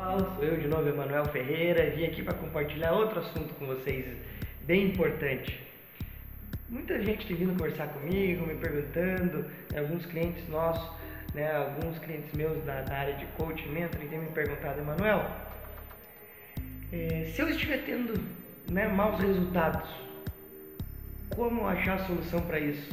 Olá, sou eu de novo, Emanuel Ferreira, vim aqui para compartilhar outro assunto com vocês, bem importante. Muita gente tem vindo conversar comigo, me perguntando, né, alguns clientes nossos, né, alguns clientes meus da, da área de coaching, mentoring, têm me perguntado, Emanuel, é, se eu estiver tendo né, maus resultados, como achar a solução para isso?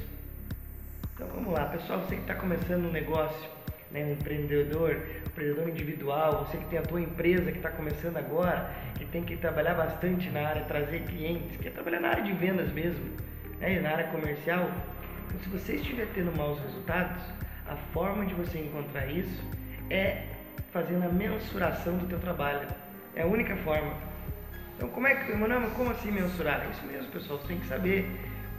Então vamos lá, pessoal, você que está começando um negócio, né, um empreendedor, um empreendedor individual, você que tem a tua empresa que está começando agora, que tem que trabalhar bastante na área, trazer clientes, quer trabalhar na área de vendas mesmo, né, na área comercial. Então, se você estiver tendo maus resultados, a forma de você encontrar isso é fazendo a mensuração do teu trabalho. É a única forma. Então, como é que, Manoel, como assim mensurar? É isso mesmo, pessoal. Você tem que saber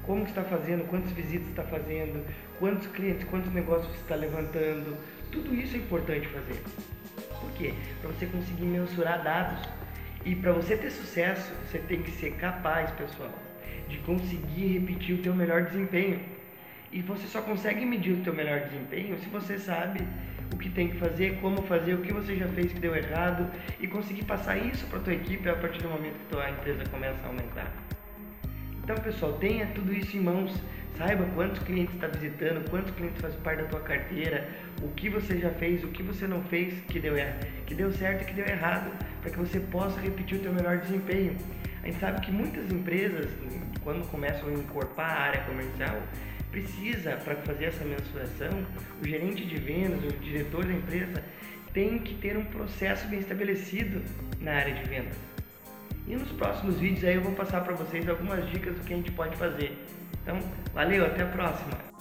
como está fazendo, quantas visitas está fazendo, quantos clientes, quantos negócios você está levantando. Tudo isso é importante fazer. Por quê? Para você conseguir mensurar dados. E para você ter sucesso, você tem que ser capaz, pessoal, de conseguir repetir o teu melhor desempenho. E você só consegue medir o teu melhor desempenho se você sabe o que tem que fazer, como fazer, o que você já fez que deu errado e conseguir passar isso para tua equipe a partir do momento que tua empresa começa a aumentar. Então, pessoal, tenha tudo isso em mãos. Saiba quantos clientes está visitando, quantos clientes fazem parte da tua carteira, o que você já fez, o que você não fez que deu, que deu certo e que deu errado, para que você possa repetir o teu melhor desempenho. A gente sabe que muitas empresas, quando começam a encorpar a área comercial, precisa, para fazer essa mensuração, o gerente de vendas, o diretor da empresa, tem que ter um processo bem estabelecido na área de vendas. E nos próximos vídeos aí eu vou passar para vocês algumas dicas do que a gente pode fazer. Então, valeu, até a próxima!